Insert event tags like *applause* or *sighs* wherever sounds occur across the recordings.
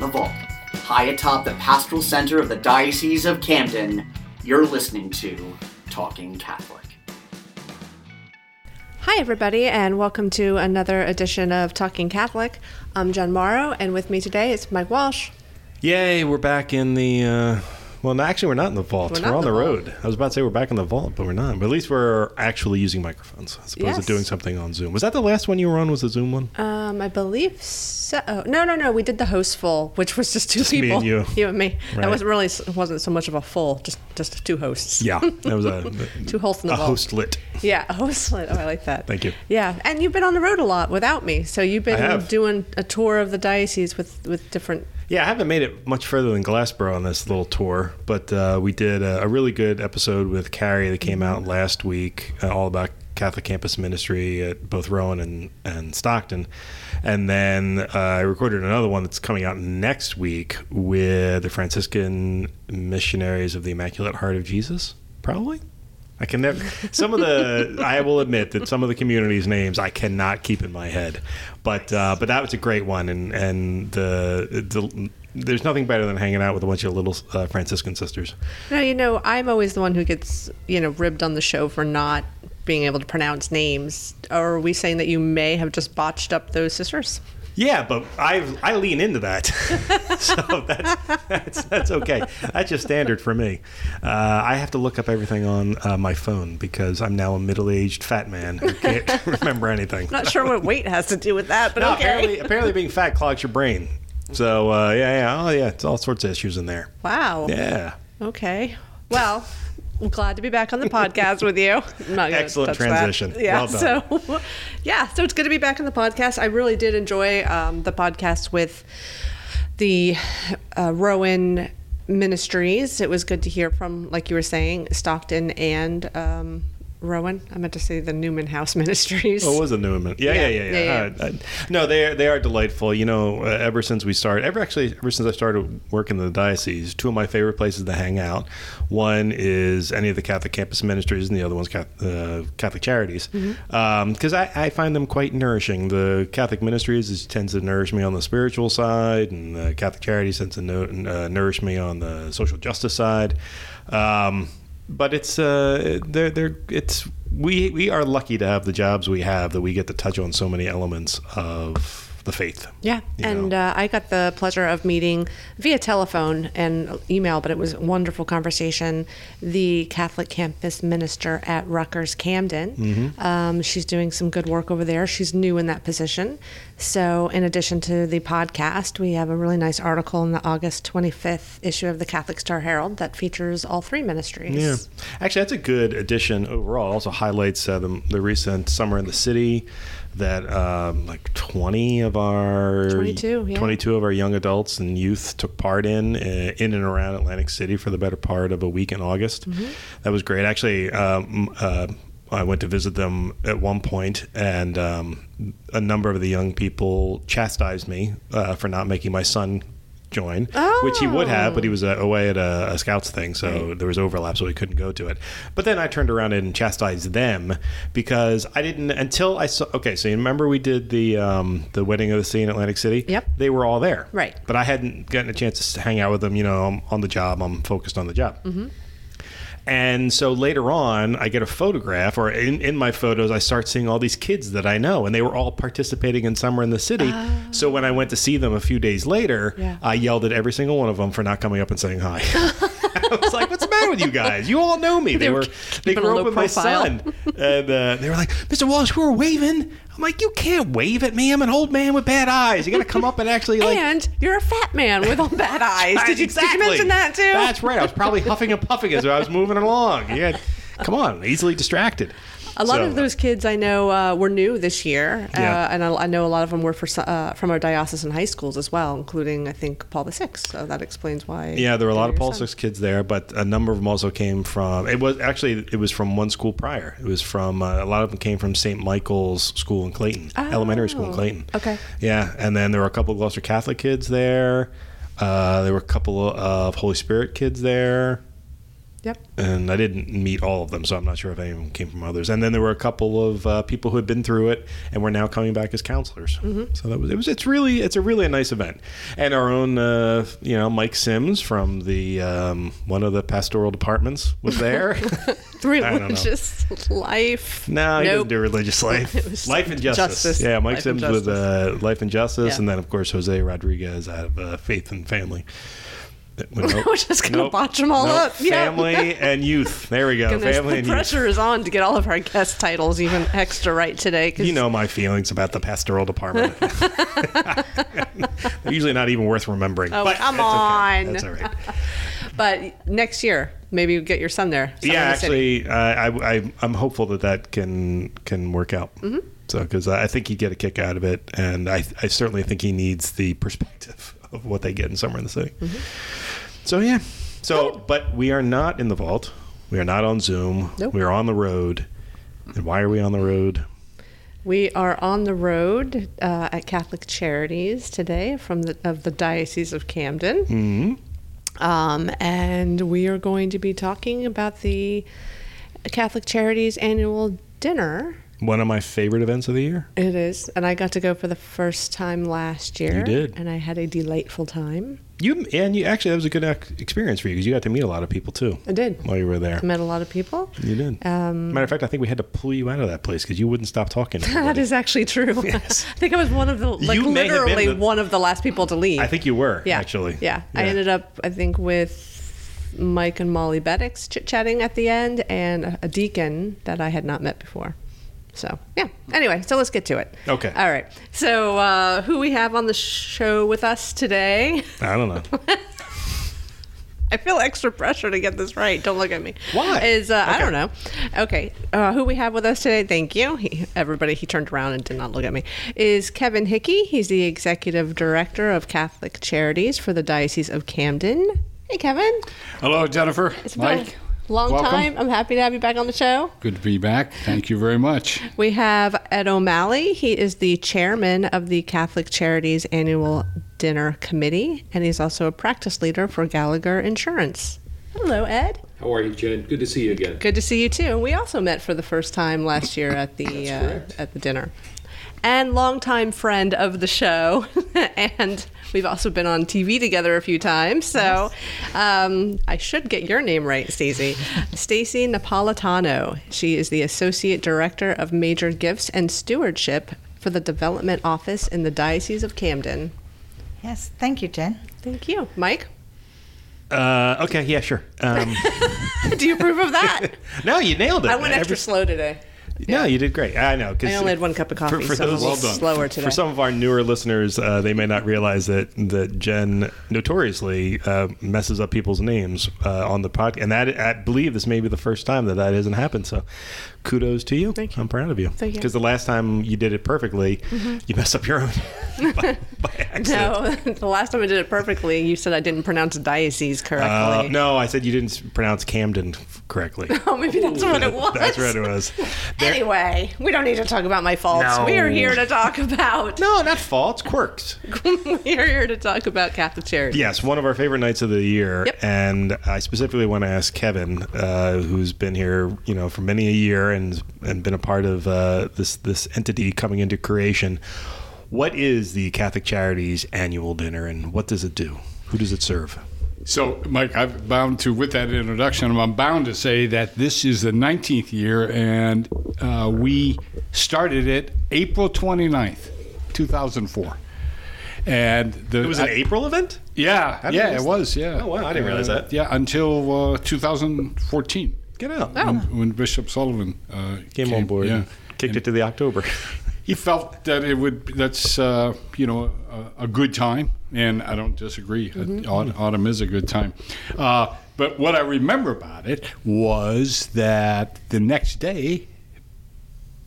the vault. High atop the pastoral center of the Diocese of Camden, you're listening to Talking Catholic. Hi, everybody, and welcome to another edition of Talking Catholic. I'm Jen Mauro, and with me today is Mike Walsh. Yay, we're back in the. Uh, well, no, actually, we're not in the vault. We're We're, on the, road. I was about to say we're back in the vault, but we're not. But at least we're actually using microphones as opposed Yes. to doing something on Zoom. Was that the last one you were on? Was the Zoom one? Um, I believe so. oh, No, no, no. We did the host full, which was just two Just me people, and you. *laughs* you and me. Right. That wasn't really wasn't so much of a full, just just two hosts. Yeah, that was a *laughs* Two hosts in the a vault. host lit. Yeah, a host. Oh, I like that. Thank you. Yeah, and you've been on the road a lot without me, so you've been doing a tour of the diocese with with different. Yeah, I haven't made it much further than Glassboro on this little tour, but uh, we did a, a really good episode with Carrie that came out last week, uh, all about Catholic campus ministry at both Rowan and, and Stockton. And then uh, I recorded another one that's coming out next week with the Franciscan Missionaries of the Immaculate Heart of Jesus, probably. I can never. Some of the, I will admit that some of the communities' names I cannot keep in my head, but uh, but that was a great one, and and the, the there's nothing better than hanging out with a bunch of little uh, Franciscan sisters. No, you know, I'm always the one who gets you know ribbed on the show for not being able to pronounce names. Are we saying that you may have just botched up those sisters? Yeah, but I I lean into that, *laughs* so that's, that's that's okay. That's just standard for me. Uh, I have to look up everything on uh, my phone because I'm now a middle-aged fat man who can't *laughs* remember anything. Not sure what weight has to do with that, but No, okay. apparently, apparently being fat clogs your brain. So uh, yeah, yeah, oh yeah, it's all sorts of issues in there. Wow. Yeah, Okay. Well, I'm glad to be back on the podcast with you. *laughs* I'm not Excellent touch that. transition. Yeah. Well. So, *laughs* yeah. So it's good to be back on the podcast. I really did enjoy um, the podcast with the uh, Rowan Ministries. It was good to hear from, like you were saying, Stockton and um, Rowan. I meant to say the Newman House *laughs* Ministries. oh, it was a Newman. Yeah, Yeah, yeah, yeah, yeah. yeah, yeah. Uh, uh, no, they are, they are delightful. You know, uh, ever since we started, ever actually ever since I started working in the diocese, two of my favorite places to hang out. One is any of the Catholic campus ministries, and the other one's Catholic, uh, Catholic Charities, because I, I find them quite nourishing. The Catholic ministries is, tends to nourish me on the spiritual side, and the Catholic Charities tends to no, uh, nourish me on the social justice side. Um, but it's uh, they're, they're it's we we are lucky to have the jobs we have that we get to touch on so many elements of the faith. Yeah, and uh, I got the pleasure of meeting via telephone and email, but it was a wonderful conversation. The Catholic campus minister at Rutgers Camden. Mm-hmm. Um, she's doing some good work over there. She's new in that position. So, in addition to the podcast, we have a really nice article in the August 25th issue of the Catholic Star Herald that features all three ministries. Yeah, actually, that's a good addition overall. Also highlights uh, the, the recent summer in the city that um, like 20 of our 22, yeah. 22 of our young adults and youth took part in uh, in and around Atlantic City for the better part of a week in August. Mm-hmm. That was great. Actually, um, uh, I went to visit them at one point, and um, a number of the young people chastised me uh, for not making my son join, which he would have, but he was uh, away at a, a scouts thing, so there was overlap, so he couldn't go to it. But then I turned around and chastised them because I didn't until I saw. Okay, so you remember we did the um, the wedding of the sea in Atlantic City. Yep. they were all there. Right. but I hadn't gotten a chance to hang out with them. You know, I'm on the job. I'm focused on the job. Mm-hmm. And so later on, I get a photograph, or in, in my photos, I start seeing all these kids that I know, and they were all participating in Summer in the City. So when I went to see them a few days later, Yeah. I yelled at every single one of them for not coming up and saying hi. *laughs* I was like, "What's the matter with you guys? You all know me." They, They were they grew up with my son, and uh, they were like, "Mr. Walsh, we were waving." I'm like, "You can't wave at me. I'm an old man with bad eyes. You got to come up and actually like." and you're a fat man with all bad *laughs* eyes. Did you, exactly. did you mention that too? That's right. I was probably huffing and puffing as I was moving along. Yeah, come on, easily distracted. A lot So- of those kids I know uh, were new this year, Yeah. uh, and I, I know a lot of them were for, uh, from our diocesan high schools as well, including I think Paul VI. So that explains why. Yeah, there were a lot of Paul son. Six kids there, but a number of them also came from. It was actually it was from one school prior. It was from uh, a lot of them came from St. Michael's School in Clayton, elementary school in Oh, Clayton. okay. Yeah, and then there were a couple of Gloucester Catholic kids there. Uh, there were a couple of Holy Spirit kids there. Yep. and I didn't meet all of them, so I'm not sure if anyone came from others. And then there were a couple of uh, people who had been through it and were now coming back as counselors. Mm-hmm. So that was it. Was it's really it's a really a nice event. And our own uh, you know Mike Sims from the um, one of the pastoral departments was there. *laughs* *laughs* Three I don't know. religious life. no, he didn't do religious *laughs* life. Life and justice. justice. Yeah, Mike Life Sims with uh, life and justice, Yeah. and then of course Jose Rodriguez out of uh, Faith and Family. *laughs* Nope. We're just gonna Nope. botch them all Nope. up. Yeah. Family *laughs* and youth. There we go. Goodness, Family the and youth. pressure is on to get all of our guest titles even extra right today. 'cause You know my feelings about the pastoral department. *laughs* They're usually not even worth remembering. Oh, but come okay. on. That's all right. But next year, maybe you get your son there. Yeah, actually, uh, I, I, I'm hopeful that that can can work out. Mm-hmm. So, because I think he'd get a kick out of it, and I, I certainly think he needs the perspective of what they get in somewhere in the city. Mm-hmm. So yeah. So, but we are not in the vault. We are not on Zoom. Nope. We are on the road. And why are we on the road? We are on the road uh, at Catholic Charities today from the of the Diocese of Camden, hmm um, and we are going to be talking about the Catholic Charities annual dinner. One of my favorite events of the year. It is, and I got to go for the first time last year. You did. and I had a delightful time. You and you actually that was a good experience for you because you got to meet a lot of people too I did. while you were there. I Met a lot of people. You did. Um, Matter of fact, I think we had to pull you out of that place because you wouldn't stop talking. To *laughs* That actually true. *laughs* Yes. *laughs* I think I was one of the like You may have been literally the- one of the last people to leave. I think you were yeah, actually. Yeah. I ended up I think with Mike and Molly Beddix chit chatting at the end, and a- a deacon that I had not met before. So yeah. Anyway, so let's get to it. Okay. All right. So uh, who we have on the show with us today? I don't know. *laughs* I feel extra pressure to get this right. Don't look at me. Why? Is uh, I don't know. Okay, uh, who we have with us today? Thank you. He, everybody, he turned around and did not look at me. Is Kevin Hickey? He's the executive director of Catholic Charities for the Diocese of Camden. Hey, Kevin. Hello, Jennifer. It's Mike. A long welcome. time. I'm happy to have you back on the show. Good to be back. Thank you very much. We have Ed O'Malley. He is the chairman of the Catholic Charities Annual Dinner Committee, and he's also a practice leader for Gallagher Insurance. Hello, Ed. How are you, Jen? Good to see you again. Good to see you too. We also met for the first time last year at the uh, at the dinner. And longtime friend of the show, *laughs* and we've also been on TV together a few times. So um, I should get your name right, Stacy. Stacy Napolitano. She is the associate director of major gifts and stewardship for the development office in the Diocese of Camden. Yes, thank you, Jen. Thank you, Mike. Uh, okay, yeah, sure. Um, *laughs* Do you approve of that? *laughs* no, you nailed it. I went extra Every- slow today. No, you did great. I know. I only had one cup of coffee, so I'm a little slower today. For some of our newer listeners, uh, they may not realize that that Jen notoriously uh, messes up people's names uh, on the podcast, and that I believe this may be the first time that that hasn't happened. So, kudos to you. Thank you. I'm proud of you. Thank you. Because the last time you did it perfectly, you messed up your own *laughs* by, by accident. No, *laughs* the last time I did it perfectly, you said I didn't pronounce diocese Uh, correctly. no, I said you didn't pronounce Camden correctly. *laughs* Oh, maybe that's what it was. That's what it was. There- Anyway, we don't need to talk about my faults. No. We are here to talk about. no, not faults, quirks. we are here to talk about Catholic charity. Yes, one of our favorite nights of the year, Yep. and I specifically want to ask Kevin, uh, who's been here, you know, for many a year and and been a part of uh, this this entity coming into creation. What is the Catholic Charities annual dinner, and what does it do? Who does it serve? So, Mike, I'm bound to, with that introduction, I'm bound to say that this is the 19th year, and uh, we started it April 29th, 2004. And the, It was an I- April event. Yeah, yeah, it was. Yeah. Oh, wow, I didn't realize Uh, that. Yeah, until uh, 2014, Get out. Oh. when, when Bishop Sullivan uh, Came, on board. Yeah, and kicked it to the October. *laughs* he felt that it would that's uh, you know a, a good time and i don't disagree Aut- autumn is a good time uh, but what i remember about it was that the next day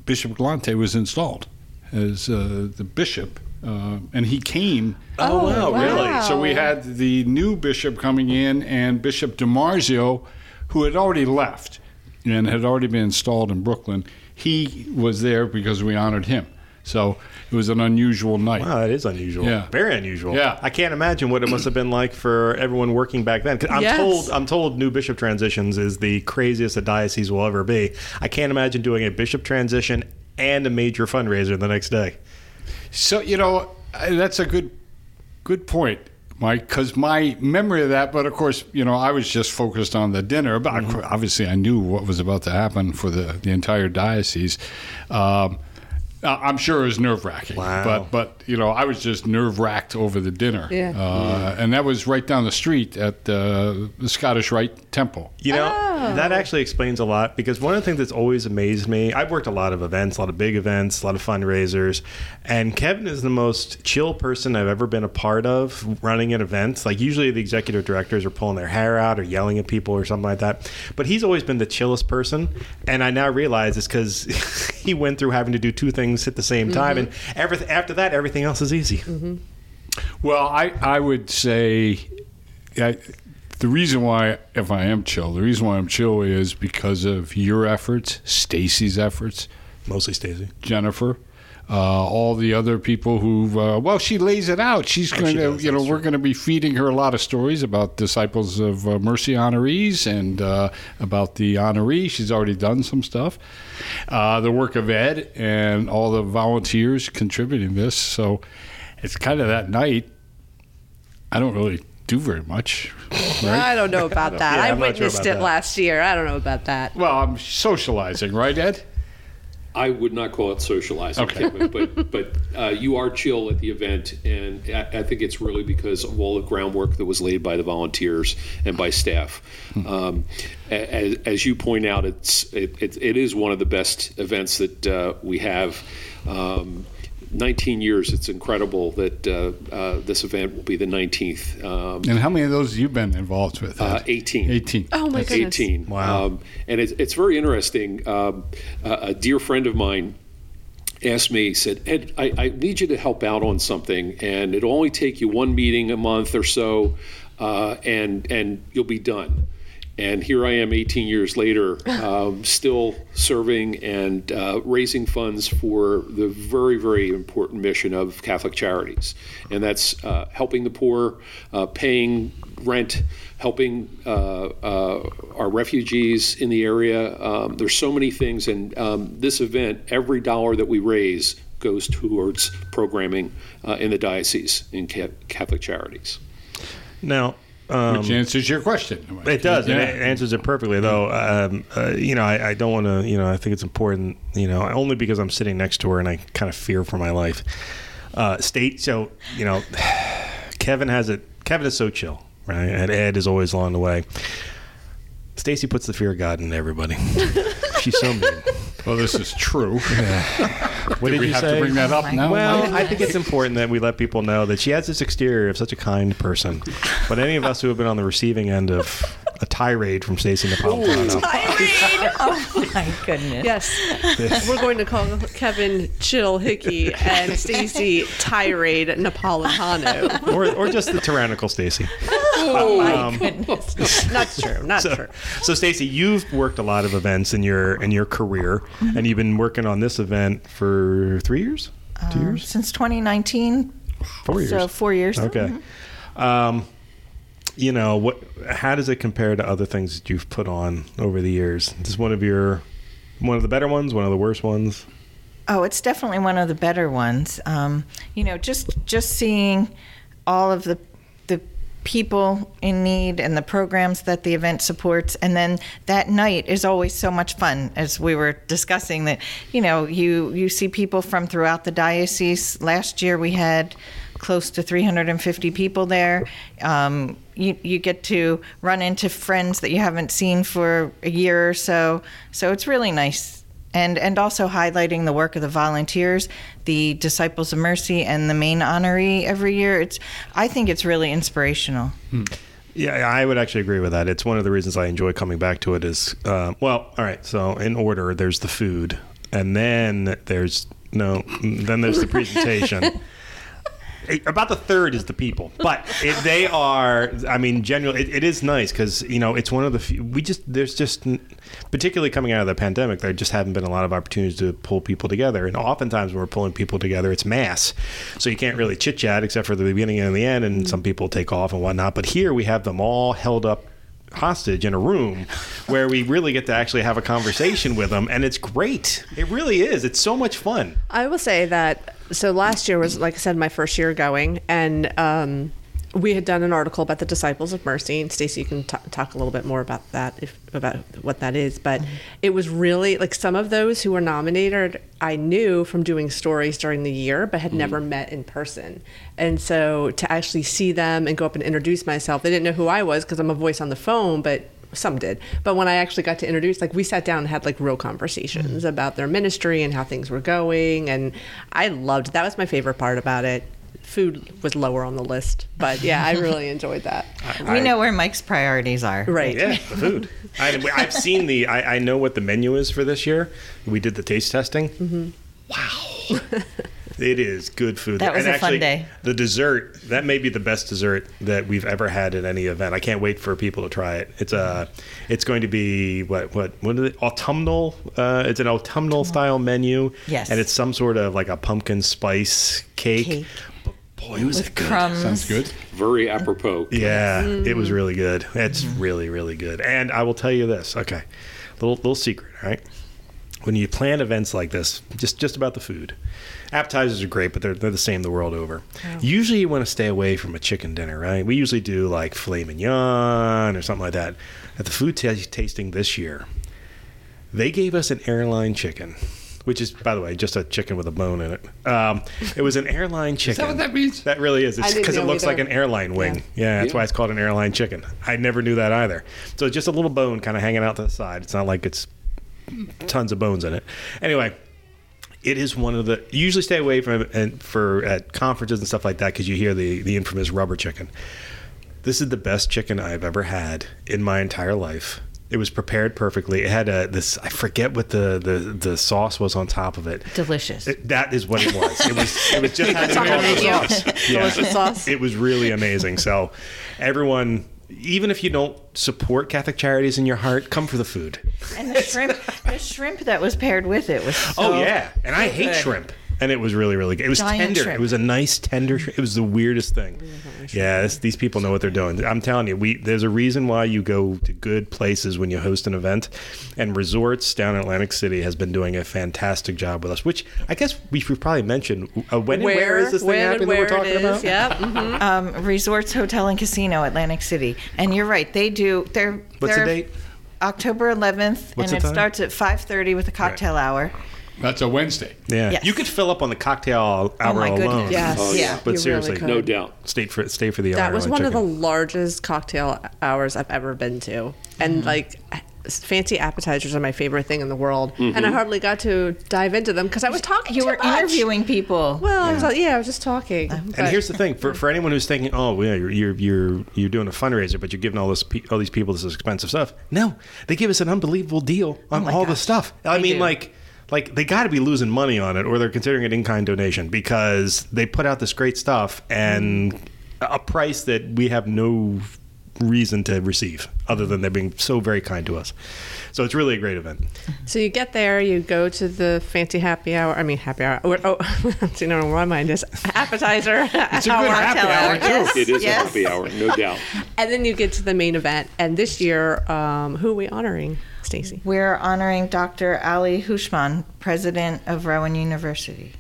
bishop galante was installed as uh, the bishop uh, and he came Oh, wow, really? so we had the new bishop coming in and Bishop DiMarzio, who had already left and had already been installed in Brooklyn. He was there because we honored him. So it was an unusual night. Wow, that is unusual. Yeah. very unusual. Yeah. I can't imagine what it must have been like for everyone working back then. I'm Yes. told, I'm told, new bishop transitions is the craziest a diocese will ever be. I can't imagine doing a bishop transition and a major fundraiser the next day. So you know that's a good good point, Mike. Because my memory of that, but of course, you know, I was just focused on the dinner. But Mm-hmm. Obviously, I knew what was about to happen for the the entire diocese. Um, I- I'm sure it was nerve wracking, Wow. but but you know I was just nerve wracked over the dinner, Yeah. uh, and that was right down the street at uh, the Scottish Rite Temple. You know, Oh. that actually explains a lot because one of the things that's always amazed me, I've worked a lot of events, a lot of big events, a lot of fundraisers, and Kevin is the most chill person I've ever been a part of running an event. Like usually the executive directors are pulling their hair out or yelling at people or something like that. But he's always been the chillest person, and I now realize it's because *laughs* he went through having to do two things at the same time, and mm-hmm. everything after that, everything else is easy. Mm-hmm. Well, I, I would say I, the reason why, if I am chill, the reason why I'm chill is because of your efforts, Stacy's efforts, Mostly Stacy, Jennifer, uh, all the other people who, uh, well, she lays it out. She's going Oh, she to, does, you know, we're going to be feeding her a lot of stories about disciples of uh, Mercy honorees and uh, about the honoree. She's already done some stuff. Uh, the work of Ed and all the volunteers contributing this. So it's kind of that night. I don't really do very much. Right? I don't know about *laughs* that. Yeah, I I'm sure witnessed it that. last year. I don't know about that. Well, I'm socializing, right, Ed? I would not call it socializing, Okay. Kevin, but but uh, you are chill at the event, and I, I think it's really because of all the groundwork that was laid by the volunteers and by staff. Um, as, as you point out, it's it, it, it is one of the best events that uh, we have. Um, 19 years. It's incredible that uh, uh, this event will be the 19th. Um, And how many of those you've you been involved with? Ed? uh, 18. 18. Oh my goodness. 18. Wow. Um, and it's, it's very interesting. Um, a, a dear friend of mine asked me, he said, Ed, I, I need you to help out on something, and it'll only take you one meeting a month or so, uh, and, and you'll be done. And here I am 18 years later, *laughs* um, still serving and uh, raising funds for the very, very important mission of Catholic Charities. And that's uh, helping the poor, uh, paying rent, helping uh, uh, our refugees in the area. Um, there's so many things. And um, this event, every dollar that we raise goes towards programming uh, in the diocese in Catholic Charities. Now, um, Which answers your question. It does. Yeah. and It answers it perfectly, though. Um, uh, you know, I, I don't want to. You know, I think it's important. You know, only because I'm sitting next to her and I kind of fear for my life. Uh, state. So you know, *sighs* Kevin has it. Kevin is so chill, right? And Ed is always along the way. Stacy puts the fear of God in everybody. *laughs* She's so mean. Well, this is true. *laughs* What Did did we you have say? to bring that up oh now? Well, I think it's important that we let people know that she has this exterior of such a kind person. But any of us who have been on the receiving end of a tirade from Stacy Napolitano, tirade! *laughs* oh my goodness. Yes. We're going to call Kevin Chill Hickey and Stacy Tirade Napolitano. or, or just the tyrannical Stacy. Oh my goodness. *laughs* Not true. Not So, true. so Stacy, you've worked a lot of events in your in your career, and you've been working on this event for three years, two Um, years, Since 2019. four years. So four years. Okay. Um, you know what? How does it compare to other things that you've put on over the years? Is this one of your one of the better ones? One of the worst ones? Oh, it's definitely one of the better ones. Um, you know, just just seeing all of the the people in need and the programs that the event supports, and then that night is always so much fun. As we were discussing, that you know, you you see people from throughout the diocese. Last year we had close to 350 people there. Um, you, you get to run into friends that you haven't seen for a year or so. So it's really nice and and also highlighting the work of the volunteers, the Disciples of Mercy, and the main honoree every year. It's I think it's really inspirational. Yeah, I would actually agree with that. It's one of the reasons I enjoy coming back to it. Is uh, well, all right. So in order, there's the food, and then there's no, then there's the presentation. *laughs* about the third is the people, but *laughs* it, they are. I mean, generally, it, it is nice because you know it's one of the few. We just there's just particularly coming out of the pandemic, there just haven't been a lot of opportunities to pull people together, and oftentimes when we're pulling people together, it's mass, so you can't really chit chat except for the beginning and the end, and some mm-hmm. people take off and whatnot. But here we have them all held up hostage in a room where we really get to actually have a conversation with them and it's great it really is it's so much fun I will say that so last year was like I said my first year going and um, we had done an article about the disciples of mercy and Stacy you can t- talk a little bit more about that if about what that is but it was really like some of those who were nominated I knew from doing stories during the year but had never met in person. And so to actually see them and go up and introduce myself they didn't know who I was because I'm a voice on the phone but some did but when i actually got to introduce like we sat down and had like real conversations about their ministry and how things were going and i loved that was my favorite part about it food was lower on the list but yeah i *laughs* really enjoyed that we know where Mike's priorities are. right Yeah, *laughs* the food. I, I've seen the. I, I know what the menu is for this year. We did the taste testing. Mm-hmm. Wow, *laughs* it is good food. That was And a fun day. The dessert that may be the best dessert that we've ever had at any event. I can't wait for people to try it. It's a. It's going to be what what what is it? Autumnal. Uh, it's an autumnal style menu. Yes. and it's some sort of like a pumpkin spice cake. Cake. Boy, was it With good. crumbs. Sounds good. Very apropos. Yeah, it Mm. was really good. It's really, really good. And I will tell you this. Okay, little little secret. All right, when you plan events like this, just just about the food. Appetizers are great, but they're they're the same the world over. Usually, you want to stay away from a chicken dinner, right? We usually do like filet mignon or something like that. At the food ta tasting this year, they gave us an airline chicken. Which is, by the way, just a chicken with a bone in it. Um, it was an airline chicken. Is that what that means? That really is. It's because it looks either. like an airline wing. Yeah, that's Yeah. why it's called an airline chicken. I never knew that either. So just a little bone kind of hanging out to the side. It's not like it's tons of bones in it. Anyway, it is one of the. Usually stay away from and for at conferences and stuff like that because you hear the the infamous rubber chicken. This is the best chicken I've ever had in my entire life. It was prepared perfectly. It had a this. I forget what the the, the sauce was on top of it. Delicious. It- that is what it was. It was. It was just *laughs* had the sauce. *laughs* Yeah. Delicious sauce. It was really amazing. So, everyone, even if you don't support Catholic Charities in your heart, come for the food. and the shrimp, the shrimp that was paired with it was oh, so oh yeah, and I hate good. shrimp. And it was really, really good. It was Giant tender. shrimp. It was a nice tender. Shrimp. It was the weirdest thing. Yeah, this, these people know what they're doing. I'm telling you, we there's a reason why you go to good places when you host an event, and resorts down in Atlantic City has been doing a fantastic job with us. Which I guess we should probably mention. Uh, when and where is this thing happening that we're talking about? Yep. mhm. *laughs* um, Resorts Hotel and Casino, Atlantic City. And you're right, they do. They're What's the they're date? October 11th, What's and it time? starts at 5:30 with a cocktail hour. That's a Wednesday. Yeah, Yes. you could fill up on the cocktail hour Oh my goodness. alone. Yes. Oh, yeah. But you seriously, could. No doubt. Stay for stay for the hour. That was Ireland one of the chicken. largest cocktail hours I've ever been to. And mm-hmm. like fancy appetizers are my favorite thing in the world. Mm-hmm. And I hardly got to dive into them because I was talking You too were much. interviewing people. Well, I was like, yeah, I was just talking. And here's the thing for, for anyone who's thinking, oh, yeah, you're, you're you're you're doing a fundraiser, but you're giving all this pe- all these people this expensive stuff. No, they give us an unbelievable deal on Oh my all the stuff. I They mean, do. like like they got to be losing money on it, or they're considering it in kind donation because they put out this great stuff and a price that we have no reason to receive other than they're being so very kind to us. So it's really a great event. So you get there, you go to the fancy happy hour. I mean, happy hour. Or, oh, *laughs* you know where my mind is. Appetizer. It's a good *laughs* happy hour, too. It is Yes. a happy hour, no doubt. And then you get to the main event. And this year, um, who are we honoring, Stacy? We're honoring Dr. Ali Houshmand, president of Rowan University.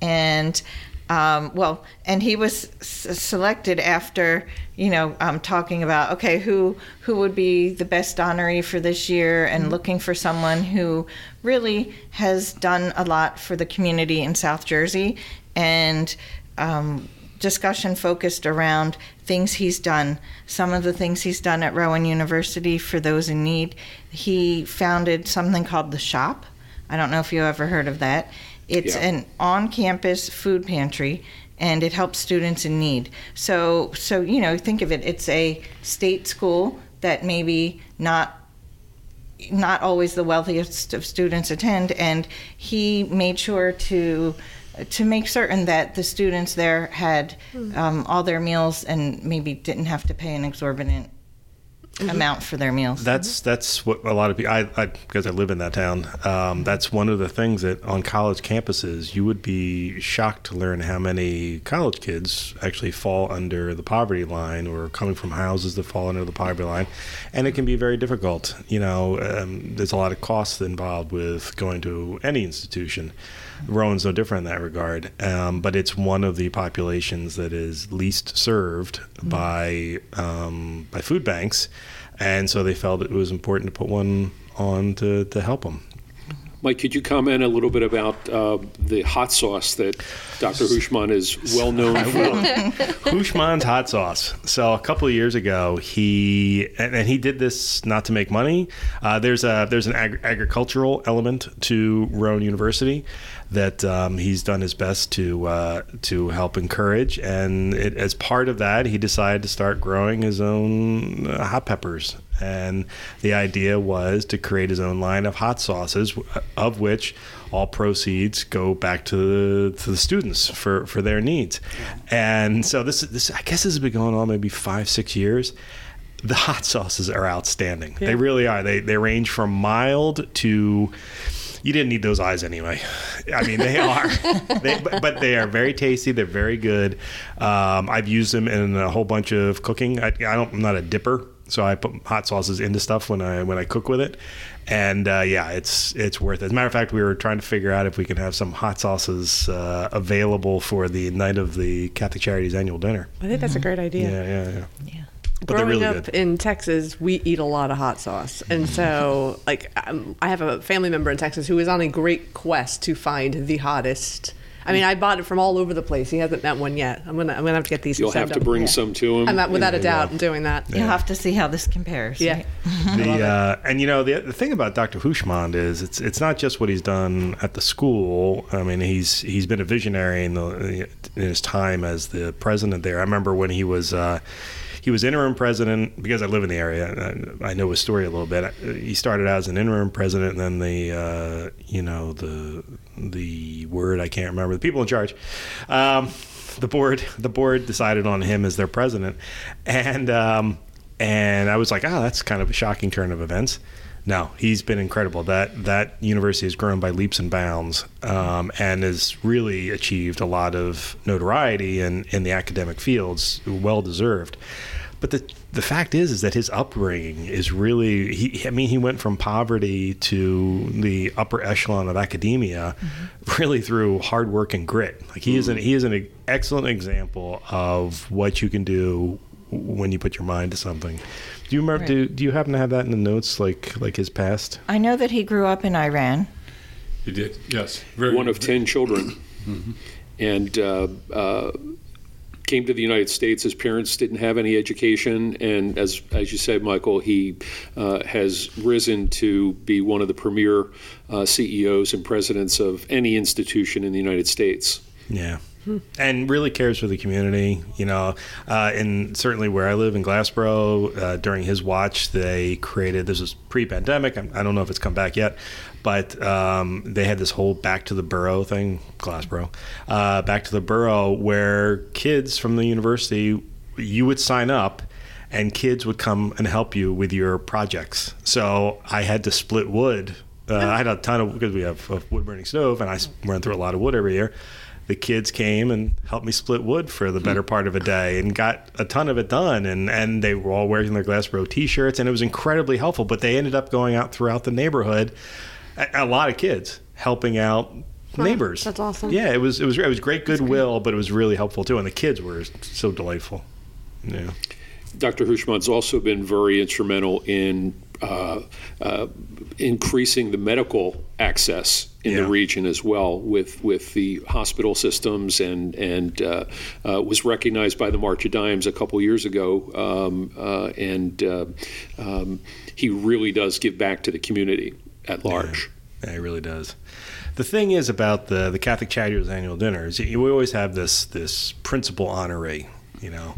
And, um, well, and he was s- selected after, you know, um, talking about, okay, who, who would be the best honoree for this year and looking for someone who really has done a lot for the community in South Jersey. And, um, discussion focused around things he's done. Some of the things he's done at Rowan University for those in need. He founded something called The Shop. I don't know if you ever heard of that. It's Yeah. an on campus food pantry and it helps students in need. So so you know, think of it, it's a state school that maybe not not always the wealthiest of students attend and he made sure to to make certain that the students there had um, all their meals and maybe didn't have to pay an exorbitant amount for their meals. That's that's what a lot of people. I, I because I live in that town. Um, that's one of the things that on college campuses you would be shocked to learn how many college kids actually fall under the poverty line or coming from houses that fall under the poverty line, and it can be very difficult. You know, um, there's a lot of costs involved with going to any institution. Rowan's no different in that regard, um, but it's one of the populations that is least served by um, by food banks, and so they felt it was important to put one on to, to help them. Mike, could you comment a little bit about uh, the hot sauce that Dr. Houshmand is well known for? *laughs* Houshmand's hot sauce. So a couple of years ago, he and, and he did this not to make money. Uh, there's a there's an ag- agricultural element to Rowan University that um, he's done his best to uh, to help encourage, and it, as part of that, he decided to start growing his own uh, hot peppers. And the idea was to create his own line of hot sauces, of which all proceeds go back to the, to the students for, for their needs. And so this this I guess this has been going on maybe five six years. The hot sauces are outstanding. They really are. They they range from mild to you didn't need those eyes anyway. I mean, they are, *laughs* they, but, but they are very tasty. They're very good. Um, I've used them in a whole bunch of cooking. I, I don't. I'm not a dipper, so I put hot sauces into stuff when I when I cook with it. And uh, yeah, it's it's worth it. As a matter of fact, we were trying to figure out if we can have some hot sauces uh, available for the night of the Catholic Charities annual dinner. I think that's a great idea. Yeah, yeah, yeah. yeah. But Growing really up good. in Texas, we eat a lot of hot sauce, and so *laughs* like um, I have a family member in Texas who is on a great quest to find the hottest. I mean, I bought it from all over the place. He hasn't met one yet. I'm gonna I'm gonna have to get these. You'll have to up. bring Yeah. some to him. I'm not, without a doubt yeah. I'm doing that. You'll have to see how this compares. Yeah. right? *laughs* the uh, and you know the the thing about Dr. Houshmand is it's it's not just what he's done at the school. I mean he's he's been a visionary in the in his time as the president there. I remember when he was. Uh, he was interim president because I live in the area. I, I know his story a little bit. He started out as an interim president, and then the uh, you know the the word I can't remember. The people in charge, um, the board, the board decided on him as their president, and um, and I was like, oh, that's kind of a shocking turn of events. No, he's been incredible. That that university has grown by leaps and bounds, um, and has really achieved a lot of notoriety in, in the academic fields, well deserved. But the the fact is, is that his upbringing is really. He, I mean, he went from poverty to the upper echelon of academia, really through hard work and grit. Like he is an he is an excellent example of what you can do when you put your mind to something. Do you remember? Right. Do, do you happen to have that in the notes, like like his past? I know that he grew up in Iran. You did, yes. Very, one of 10 children. *clears throat* And uh, uh, came to the United States. His parents didn't have any education. And as, as you said, Michael, he uh, has risen to be one of the premier uh, CEOs and presidents of any institution in the United States. Yeah. And really cares for the community, you know. Uh, and certainly where I live in Glassboro, uh, during his watch, they created this was pre-pandemic. I don't know if it's come back yet, but um, they had this whole back to the borough thing, Glassboro, uh, back to the borough, where kids from the university, you would sign up, and kids would come and help you with your projects. So I had to split wood. Uh, I had a ton of because we have a wood burning stove, and I run through a lot of wood every year. The kids came and helped me split wood for the better part of a day, and got a ton of it done. And and they were all wearing their Glassboro T-shirts, and it was incredibly helpful. But they ended up going out throughout the neighborhood, a, a lot of kids helping out neighbors. that's awesome. Yeah, it was it was it was great goodwill, but it was really helpful too, and the kids were so delightful. Yeah. Dr. Houshmand's also been very instrumental in uh, uh, increasing the medical access in the region as well, with with the hospital systems, and and uh, uh, was recognized by the March of Dimes a couple years ago, um, uh, and uh, um, he really does give back to the community at large. Yeah, it really does. The thing is about the the Catholic Charities annual dinner is we always have this this principal honoree, you know,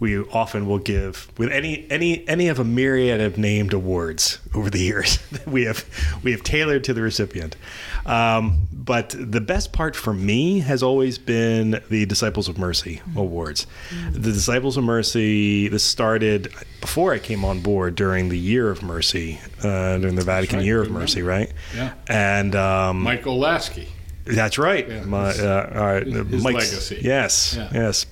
we often will give with any any any of a myriad of named awards over the years *laughs* that we have we have tailored to the recipient. Um, but the best part for me has always been the Disciples of Mercy awards. The Disciples of Mercy this started before I came on board during the Year of Mercy uh, during the Vatican right, Year of Mercy, memory. right? Yeah. And um, Michael Lasky. that's right. Yeah, My, his- uh, all right, his- Mike's- legacy. Yes, Yeah. yes.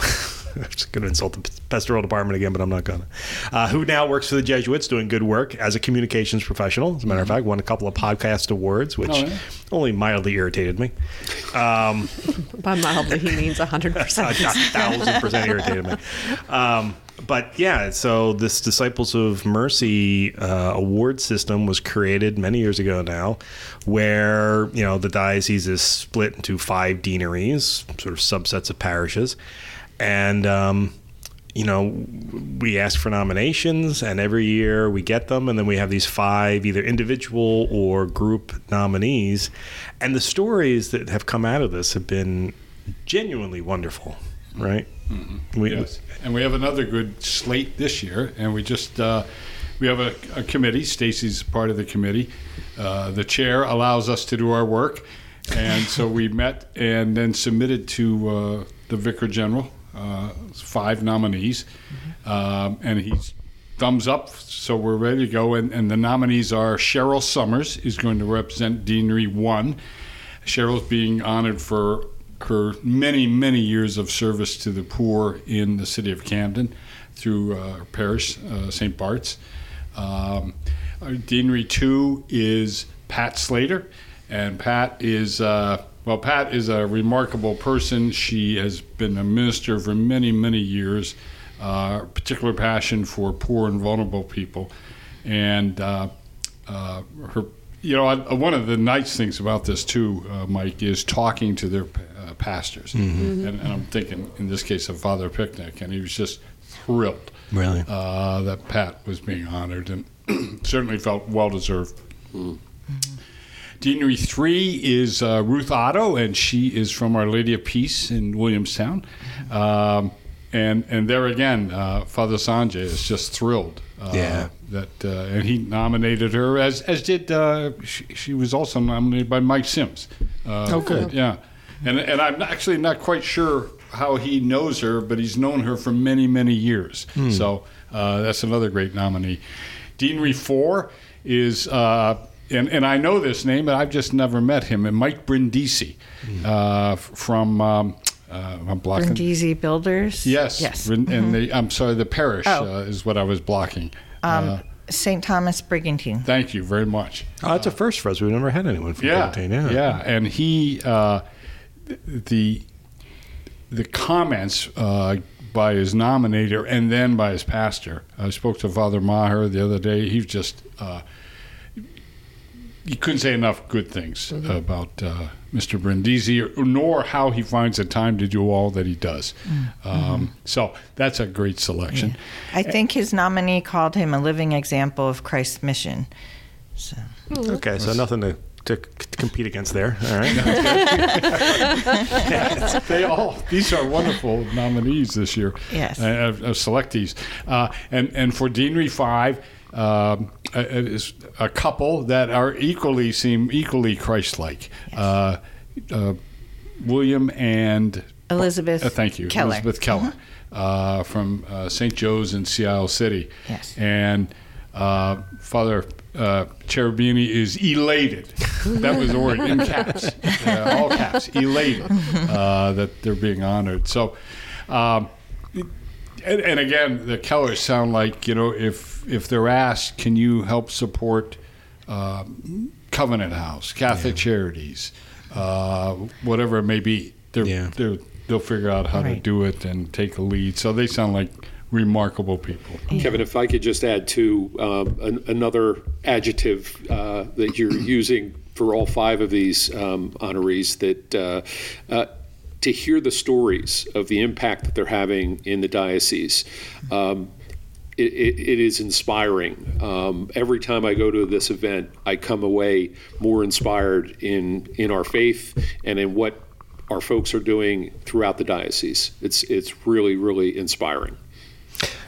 *laughs* I'm *laughs* just going to insult the pastoral department again, but I'm not going to. Uh, who now works for the Jesuits, doing good work as a communications professional. As a matter of fact, won a couple of podcast awards, which Mm-hmm. Oh, yeah. only mildly irritated me. Um, *laughs* By mildly, he means 100%. *laughs* a thousand percent irritated me. Um, but yeah, so this Disciples of Mercy uh, award system was created many years ago now, where you know the diocese is split into five deaneries, sort of subsets of parishes, and um, you know we ask for nominations, and every year we get them, and then we have these five either individual or group nominees, and the stories that have come out of this have been genuinely wonderful, right? We, Yes, and we have another good slate this year, and we just uh, we have a, a committee. Stacy's part of the committee. Uh, the chair allows us to do our work, and so we met and then submitted to uh, the vicar general uh, five nominees, um, and he's thumbs up. So we're ready to go, and, and the nominees are Cheryl Summers is going to represent Deanery One. Cheryl's being honored for her many, many years of service to the poor in the city of Camden through uh, parish, uh, St. Bart's. Um, our Deanery 2 is Pat Slater, and Pat is. Uh, well, Pat is a remarkable person. She has been a minister for many, many years. Uh, particular passion for poor and vulnerable people, and uh, uh, her. You know, I, one of the nice things about this too, uh, Mike, is talking to their uh, pastors, and, and I'm thinking in this case of Father Picnic, and he was just thrilled Really? uh, that Pat was being honored, and *clears throat* certainly felt well deserved. Deanery three is uh, Ruth Otto, and she is from Our Lady of Peace in Williamstown. Um, and and there again, uh, Father Sanjay is just thrilled. Uh, Yeah. That uh, and he nominated her as as did uh, she, she was also nominated by Mike Sims. Uh, Oh, good. Yeah, and and I'm actually not quite sure how he knows her, but he's known her for many many years. So uh, that's another great nominee. Deanery four is. Uh, and, and I know this name, but I've just never met him. And Mike Brindisi uh, from um, uh, I'm blocking. Brindisi Builders. Yes, Yes. Brin- and the, I'm sorry, the parish Oh. uh, is what I was blocking. Um, Uh, St. Thomas Brigantine. thank you very much. Oh, that's a first for us. We've never had anyone from Yeah, Brigantine. yeah, yeah. and he uh, the the comments uh, by his nominator and then by his pastor. I spoke to Father Maher the other day. He's just uh, you couldn't say enough good things about uh, Mr. Brindisi, nor how he finds the time to do all that he does. Um, so that's a great selection. I think his nominee called him a living example of Christ's mission. So Okay, so nothing to, to c- compete against there. All right. *laughs* *laughs* they all these are wonderful nominees this year. Yes. uh, uh, uh, selectees, uh, and and for Deanery five. Um, is a couple that are equally seem equally Christ-like. Uh, uh, William and Elizabeth uh, thank you, Keller. Elizabeth Keller uh, from uh, St. Joe's in Sea Isle City. Yes. And uh, Father uh, Cherubini is elated. *laughs* That was the word in caps, *laughs* uh, all caps, elated uh, that they're being honored. So, um, and, and again, the Kellers sound like you know if if they're asked, can you help support um, Covenant House, Catholic Charities, uh, whatever it may be, they're, Yeah. they're, they'll figure out how to do it and take a lead. So they sound like remarkable people. Kevin, if I could just add to um, an, another adjective uh, that you're using for all five of these um, honorees, that uh, uh, to hear the stories of the impact that they're having in the diocese. Um, it, it, it is inspiring. Um, every time I go to this event, I come away more inspired in in our faith and in what our folks are doing throughout the diocese. It's it's really really inspiring.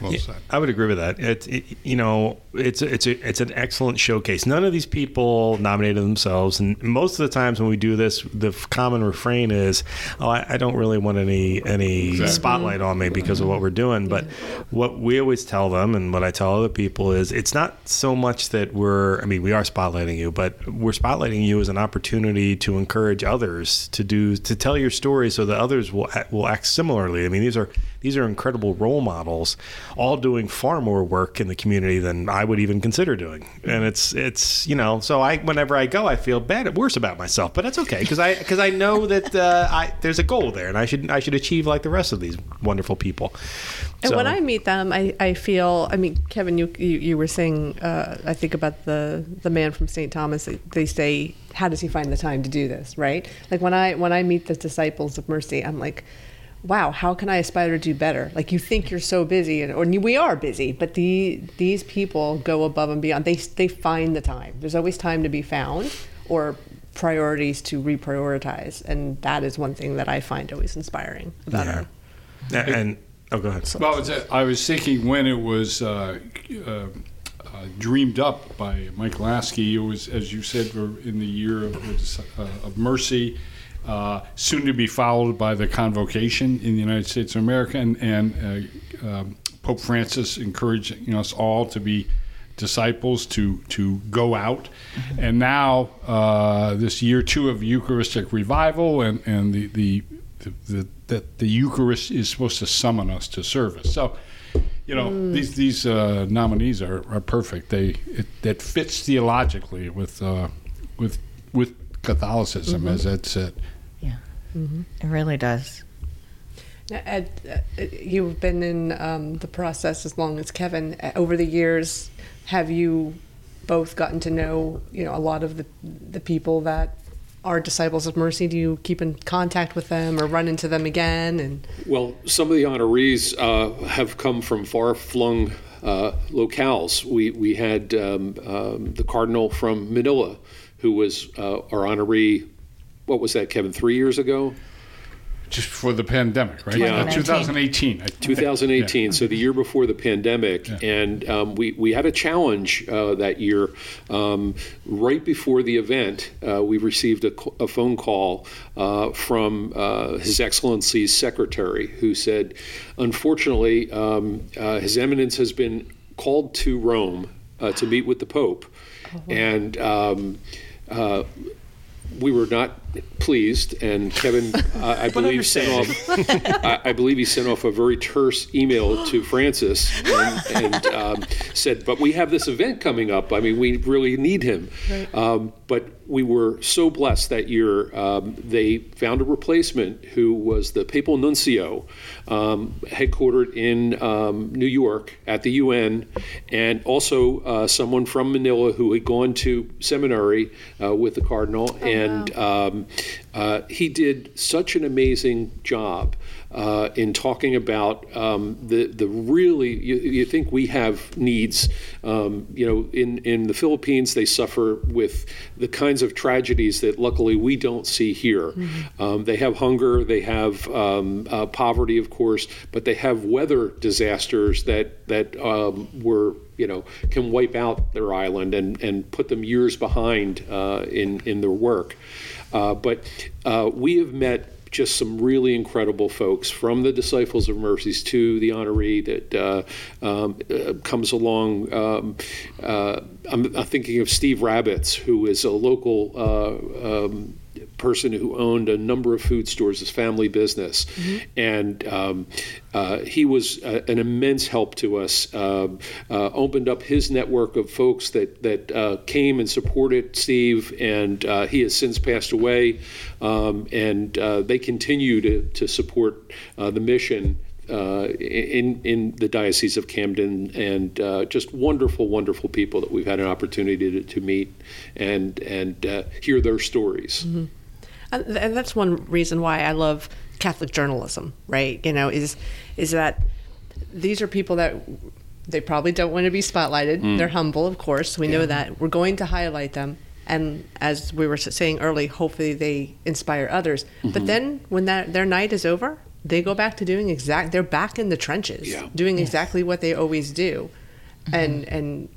Well said. I would agree with that. It, it, you know, it's it's a, it's an excellent showcase. None of these people nominated themselves, and most of the times when we do this, the f- common refrain is, "Oh, I, I don't really want any any Exactly. spotlight on me because of what we're doing." But what we always tell them, and what I tell other people is, it's not so much that we're. I mean, we are spotlighting you, but we're spotlighting you as an opportunity to encourage others to do to tell your story, so that others will act- will act similarly. I mean, these are these are incredible role models, all doing far more work in the community than I would even consider doing. And it's it's you know, so I whenever I go, I feel bad, worse about myself, but that's okay because I because I know that uh, I there's a goal there, and I should I should achieve like the rest of these wonderful people. And So- when I meet them, I, I feel. I mean, Kevin, you you, you were saying. Uh, I think about the the man from St. Thomas. They, they say, "How does he find the time to do this?" Right? Like when I when I meet the disciples of mercy, I'm like, "Wow, how can I aspire to do better?" Like you think you're so busy, and or we are busy, but the these people go above and beyond. They they find the time. There's always time to be found, or priorities to reprioritize, and that is one thing that I find always inspiring about Yeah. our. and, and oh, go ahead. Well, I was thinking when it was uh, uh, uh, dreamed up by Mike Lasky, it was, as you said, in the year of, uh, of mercy, uh, soon to be followed by the convocation in the United States of America, and, and uh, um, Pope Francis encouraging us all to be disciples to to go out, and now uh, this year two of Eucharistic revival, and and the the the, the, that the Eucharist is supposed to summon us to service. So, you know, these these uh, nominees are, are perfect. They it, that fits theologically with uh, with with Catholicism, as Ed said. Yeah, it really does. Now, Ed, uh, you've been in um, the process as long as Kevin. Uh, Over the years, have you both gotten to know, you know, a lot of the the people that are disciples of mercy? Do you keep in contact with them or run into them again? And Well, some of the honorees uh, have come from far flung uh, locales. We, we had um, um, the Cardinal from Manila, who was uh, our honoree, what was that, Kevin, three years ago? Just for the pandemic, right? Yeah. Uh, 2018. 2018, Yeah. so the year before the pandemic, and um, we we had a challenge uh, that year. Um, right before the event, uh, we received a phone call uh, from uh, His Excellency's secretary, who said, "Unfortunately, um, uh, His Eminence has been called to Rome uh, to meet with the Pope, and." Um, Uh, we were not pleased, and Kevin, uh, *laughs* I believe, sent off. I, I believe he sent off a very terse email to Francis and, and um, said, "But we have this event coming up. I mean, we really need him." Um, but we were so blessed that year. Um, they found a replacement who was the papal nuncio, um, headquartered in um, New York at the UN, and also uh, someone from Manila who had gone to seminary uh, with the cardinal, and um, uh, he did such an amazing job uh, in talking about um, the the really. You, you think we have needs? Um, you know, in in the Philippines, they suffer with the kinds of tragedies that luckily we don't see here. Um, they have hunger, they have um, uh, poverty, of course, but they have weather disasters that that um, were you know can wipe out their island and and put them years behind uh, in in their work. Uh, but uh, we have met just some really incredible folks from the Disciples of Mercies to the honoree that uh, um, uh, comes along. Um, uh, I'm, thinking of Steve Ravitz, who is a local. Uh, um, person who owned a number of food stores, his family business, and um, uh, he was uh, an immense help to us. Um uh, opened up his network of folks that that uh, came and supported Steve, and uh, he has since passed away. Um, and uh, they continue to to support uh, the mission uh, in in the diocese of Camden, and uh, just wonderful, wonderful people that we've had an opportunity to, to meet and and uh, hear their stories. Th- and that's one reason why I love Catholic journalism, right? You know, is is that these are people that they probably don't want to be spotlighted. They're humble, of course. We know that. We're going to highlight them, and as we were saying early, hopefully they inspire others. Mm-hmm. But then when that their night is over, they go back to doing exact. They're back in the trenches, Yeah. doing exactly what they always do, Mm-hmm. and and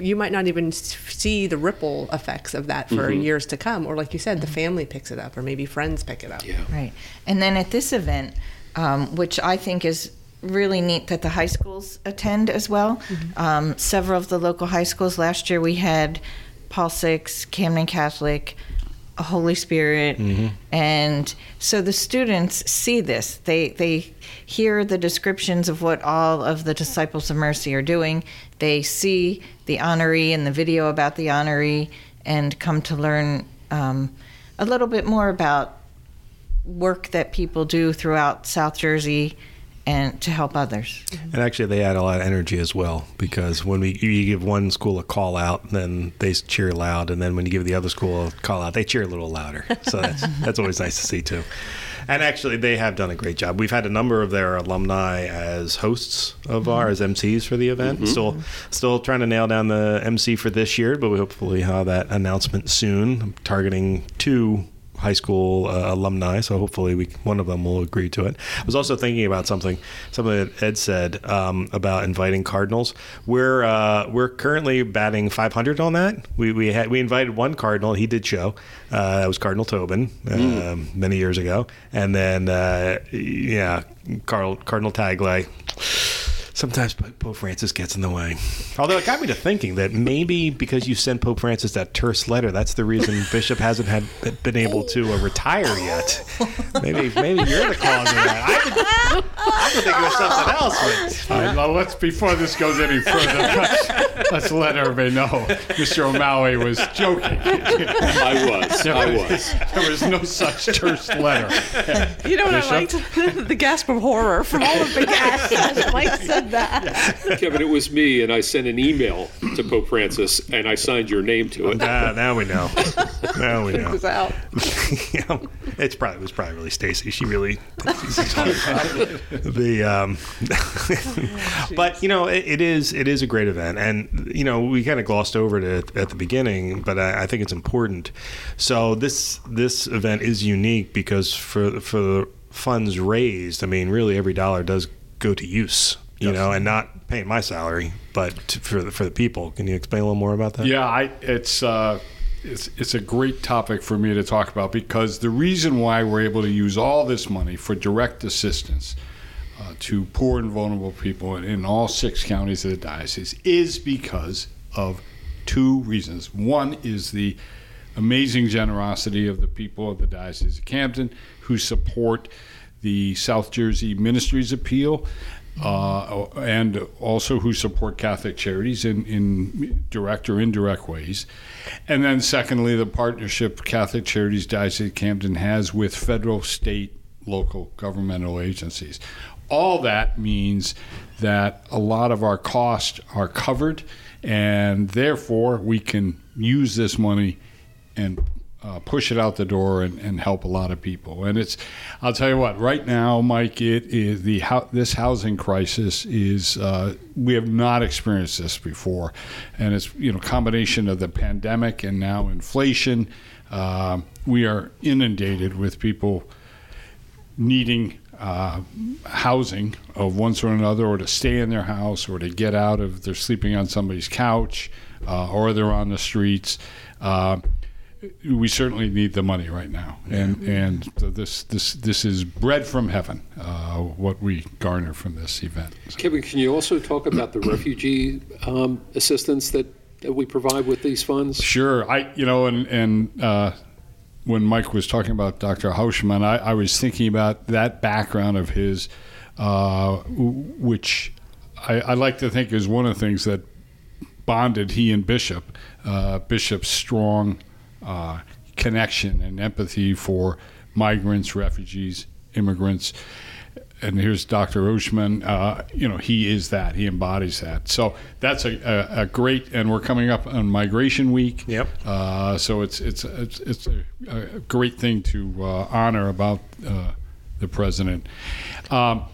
you might not even see the ripple effects of that for Mm-hmm. years to come. Or like you said, the family picks it up, or maybe friends pick it up. Yeah. Right. And then at this event, um, which I think is really neat that the high schools attend as well. Um, several of the local high schools. Last year we had Paul Six, Camden Catholic, Holy Spirit, and so the students see this. They they hear the descriptions of what all of the disciples of mercy are doing. They see the honoree and the video about the honoree, and come to learn um, a little bit more about work that people do throughout South Jersey and to help others. And actually, they add a lot of energy as well because when we you give one school a call out, then they cheer loud, and then when you give the other school a call out, they cheer a little louder. So that's *laughs* that's always nice to see too. And actually, they have done a great job. We've had a number of their alumni as hosts of mm-hmm. our as MCs for the event. Mm-hmm. Still, still trying to nail down the MC for this year, but we hopefully have that announcement soon. I'm targeting two high school uh, alumni, so hopefully we one of them will agree to it. I was also thinking about something something that Ed said um, about inviting Cardinals. We're uh, we're currently batting 500 on that. We we had we invited one Cardinal. He did show. Uh, that was Cardinal Tobin um, many years ago, and then uh, yeah, Carl, Cardinal Tagle. Sometimes Pope Francis gets in the way. Although it got me to thinking that maybe because you sent Pope Francis that terse letter, that's the reason *laughs* Bishop hasn't had been able to uh, retire yet. Maybe maybe you're the cause of that. I've been, I've been of something else. But All right, now let's before this goes any further, let's, let's let everybody know Mr. O'Malley was joking. I was. I was. There was no such terse letter. You know what Bishop? I liked? *laughs* the gasp of horror from all of the guests *laughs* as Mike said that. Kevin, it was me, and I sent an email to Pope Francis, and I signed your name to it. Ah, now we know. Now we know. It was out. *laughs* yeah, it's probably it was probably really Stacy. She really the um, *laughs* but you know it, it is it is a great event, and you know we kind of glossed over it at the beginning, but I, I think it's important. So this this event is unique because for for the funds raised, I mean, really every dollar does go to use. You know, and not paying my salary, but to, for the, for the people. Can you explain a little more about that? Yeah, I, it's uh, it's it's a great topic for me to talk about because the reason why we're able to use all this money for direct assistance uh, to poor and vulnerable people in, in all six counties of the diocese is because of two reasons. One is the amazing generosity of the people of the diocese of Camden who support the South Jersey Ministries Appeal. Uh, and also who support Catholic charities in, in direct or indirect ways. And then, secondly, the partnership Catholic Charities Diocese of Camden has with federal, state, local governmental agencies. All that means that a lot of our costs are covered, and therefore we can use this money and uh, push it out the door and, and help a lot of people. And it's, I'll tell you what, right now, Mike, it is the this housing crisis is uh, we have not experienced this before, and it's you know combination of the pandemic and now inflation. Uh, we are inundated with people needing uh, housing of one sort or another, or to stay in their house, or to get out of they're sleeping on somebody's couch, uh, or they're on the streets. Uh, we certainly need the money right now, and and so this this this is bread from heaven. Uh, what we garner from this event. Kevin, can you also talk about the refugee um, assistance that, that we provide with these funds? Sure, I you know, and and uh, when Mike was talking about Dr. Houshmand, I, I was thinking about that background of his, uh, which I, I like to think is one of the things that bonded he and Bishop. Uh, Bishop's strong uh, connection and empathy for migrants, refugees, immigrants. And here's Dr. Houshmand. Uh, you know, he is that. He embodies that. So that's a, a, a great. And we're coming up on Migration Week. Yep. Uh, so it's it's it's, it's a, a great thing to uh, honor about uh, the president. Um,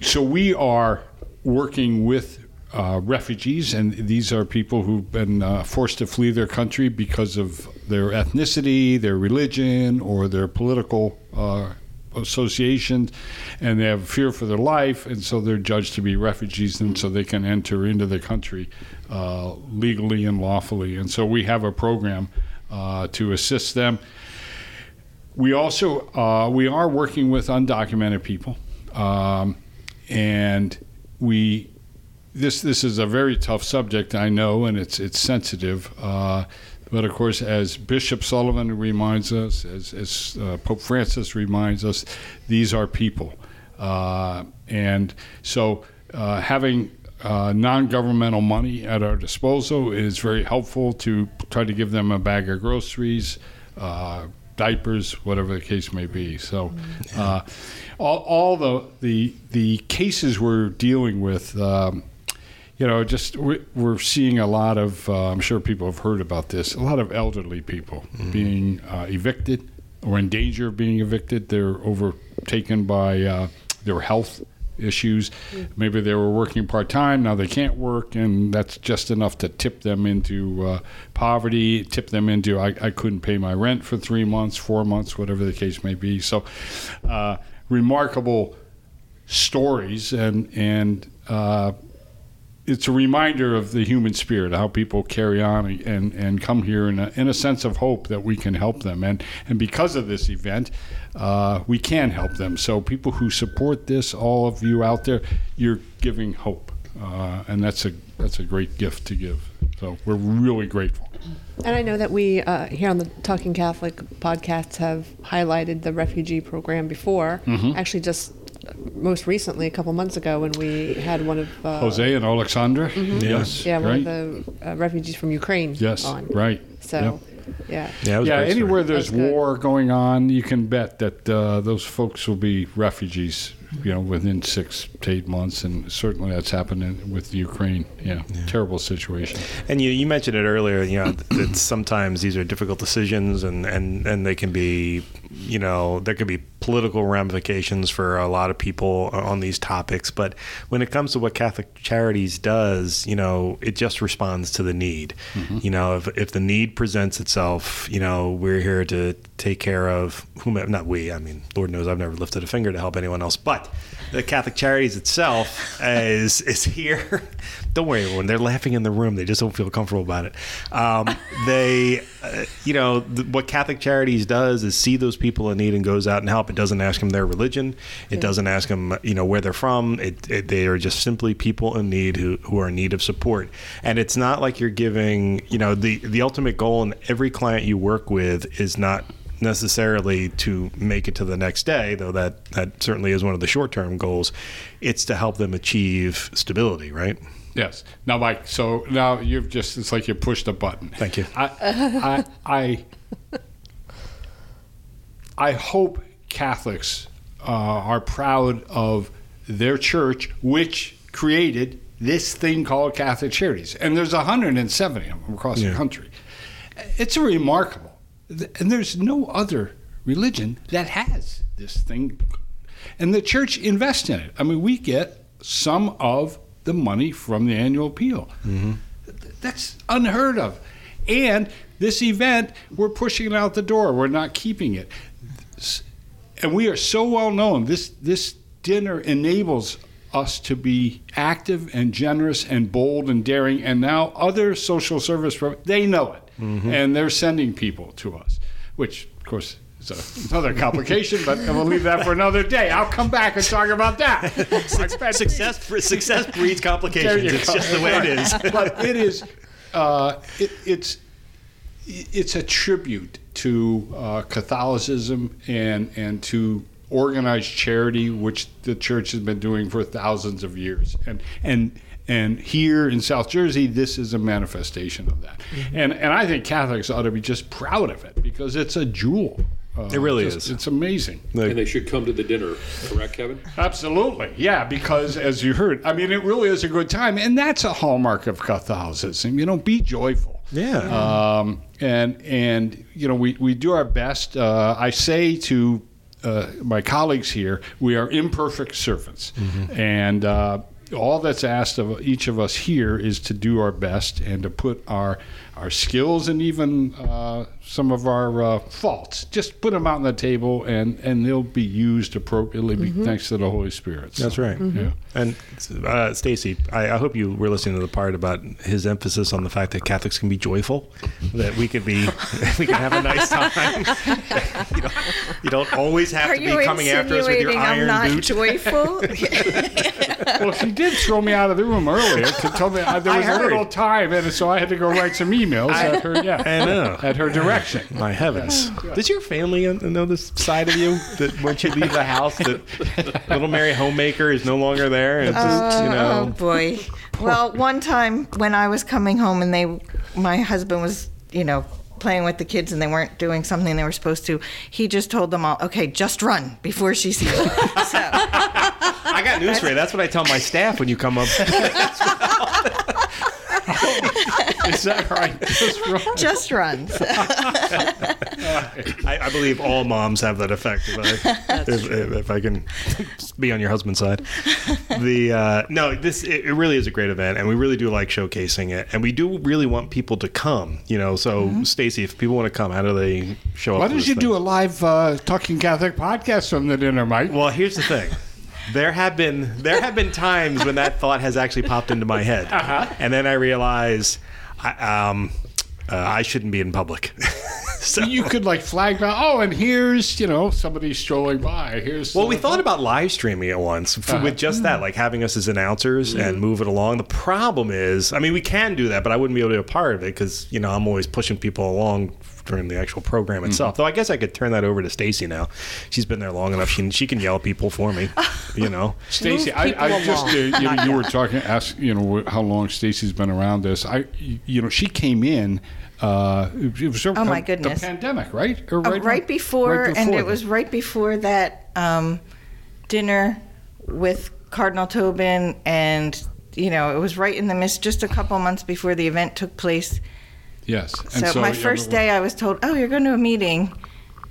so we are working with uh, refugees, and these are people who've been uh, forced to flee their country because of their ethnicity, their religion, or their political uh, associations, and they have fear for their life, and so they're judged to be refugees, and so they can enter into the country uh, legally and lawfully. And so we have a program uh, to assist them. We also we are working with undocumented people, um, and we this this is a very tough subject, I know, and it's it's sensitive. Uh, but of course, as Bishop Sullivan reminds us, as, as uh, Pope Francis reminds us, these are people, uh, and so uh, having uh, non-governmental money at our disposal is very helpful to try to give them a bag of groceries. Uh, diapers, whatever the case may be. So, uh, all, all the, the the cases we're dealing with, um, you know, just we're, we're seeing a lot of. Uh, I'm sure people have heard about this. A lot of elderly people being uh, evicted or in danger of being evicted. They're overtaken by uh, their health issues. Maybe they were working part time, now they can't work, and that's just enough to tip them into uh, poverty, tip them into I, I couldn't pay my rent for three months, four months, whatever the case may be. So, uh, remarkable stories, and and uh, it's a reminder of the human spirit, how people carry on and, and come here in a, in a sense of hope that we can help them. And, and because of this event, uh, we can help them. So, people who support this, all of you out there, you're giving hope. Uh, and that's a, that's a great gift to give. So, we're really grateful. And I know that we uh, here on the Talking Catholic podcast have highlighted the refugee program before. Mm-hmm. Actually, just most recently, a couple months ago, when we had one of uh, Jose and Alexandra? Yes. yeah, one right. of the uh, refugees from Ukraine. yes, on. right. So, yeah. Yeah, it yeah, great story. anywhere there's war going on, you can bet that uh, those folks will be refugees, you know, within six to eight months, and certainly that's happening with Ukraine. Yeah, terrible situation. And you, you mentioned it earlier, you know, that sometimes these are difficult decisions and, and, and they can be, you know, there could be political ramifications for a lot of people on these topics. But when it comes to what Catholic Charities does, you know, it just responds to the need. You know, if, if the need presents itself, you know, we're here to take care of whomever, not we, I mean, Lord knows I've never lifted a finger to help anyone else, but the Catholic Charities itself *laughs* is, is here. Don't worry, everyone. They're laughing in the room. They just don't feel comfortable about it. Um, they, uh, you know, th- what Catholic Charities does is see those people in need and goes out and help. It doesn't ask them their religion. It doesn't ask them, you know, where they're from. It, it, they are just simply people in need who, who are in need of support. And it's not like you're giving, you know, the, the ultimate goal in every client you work with is not necessarily to make it to the next day, though that, that certainly is one of the short term goals. It's to help them achieve stability, right? Yes. Now, Mike. So now you've just—it's like you pushed a button. Thank you. I, I, I, I hope Catholics uh, are proud of their church, which created this thing called Catholic Charities, and there's 170 of them across Yeah. the country. It's remarkable, and there's no other religion that has this thing, and the church invests in it. I mean, we get some of the money from the annual appeal. That's unheard of. And this event, we're pushing it out the door. We're not keeping it. And we are so well known. This this dinner enables us to be active and generous and bold and daring. And now other social service pro- they know it, and they're sending people to us, which of course. is another complication, but we'll leave that for another day. I'll come back and talk about that. *laughs* Success success breeds complications. It's go. just the way it is. but it is, uh, it, it's, it's a tribute to uh, Catholicism and and to organized charity, which the church has been doing for thousands of years, and and. And here in South Jersey, this is a manifestation of that, and and I think Catholics ought to be just proud of it because it's a jewel. Uh, It really just- is. It's amazing. And they should come to the dinner, correct, Kevin? Absolutely, yeah. Because as you heard, I mean, it really is a good time, and that's a hallmark of Catholicism. You know, be joyful. Yeah. Um, and and you know, we we do our best. Uh, I say to uh, my colleagues here, we are imperfect servants, and uh, all that's asked of each of us here is to do our best and to put our our skills and even uh, some of our uh, faults, just put them out on the table, and and they'll be used appropriately be- thanks to the Holy Spirit. So, That's right. Yeah. And uh, Stacy, I, I hope you were listening to the part about his emphasis on the fact that Catholics can be joyful, that we could be, *laughs* *laughs* we can have a nice time. *laughs* you, don't, you don't always have Are to be coming after us with your insinuating I'm iron not boot. joyful? Well, she did throw me out of the room earlier to tell me uh, there was a heard. little time, and so I had to go write some emails at her. Yeah, I know. at her direction. My heavens! Does your family know this side of you? That once you leave the house, that little Mary homemaker is no longer there, and it's just, uh, you Oh boy. Well, one time when I was coming home and they, my husband was, you know, playing with the kids and they weren't doing something they were supposed to, he just told them all, "Okay, just run before she sees you." *laughs* so, I got news for you. That's what I tell my staff when you come up. *laughs* Is that right? That's *laughs* right. just run. *laughs* I, I believe all moms have that effect. If I, if, if, if I can be on your husband's side, the uh, no, this it, it really is a great event, and we really do like showcasing it, and we do really want people to come. You know, so Stacy, if people want to come, how do they show up? Why don't you thing? do a live uh, Talking Catholic podcast from the dinner, Mike? Well, here's the thing. There have been there have been times when that thought has actually popped into my head, and then I realize I, um, uh, I shouldn't be in public. *laughs* so you could like flag down. Oh, and here's you know somebody strolling by. Here's Well, we thought about live streaming it once f- with just that, like having us as announcers Mm-hmm. and move it along. The problem is, I mean, we can do that, but I wouldn't be able to be a part of it because you know I'm always pushing people along during the actual program Mm-hmm. itself. Though I guess I could turn that over to Stacy now. She's been there long enough. She she can yell at people for me. *laughs* You know. Stacy, I, I just uh, you, know, you were talking, ask you know how long Stacy's been around this. I you know she came in. Uh, it was Oh, my the goodness. pandemic, right? Or Uh, right, right, before, and before it was right before that um, dinner with Cardinal Tobin, and you know, it was right in the midst, just a couple months before the event took place. Yes. And So, my first day, I was told, "Oh, you're going to a meeting,"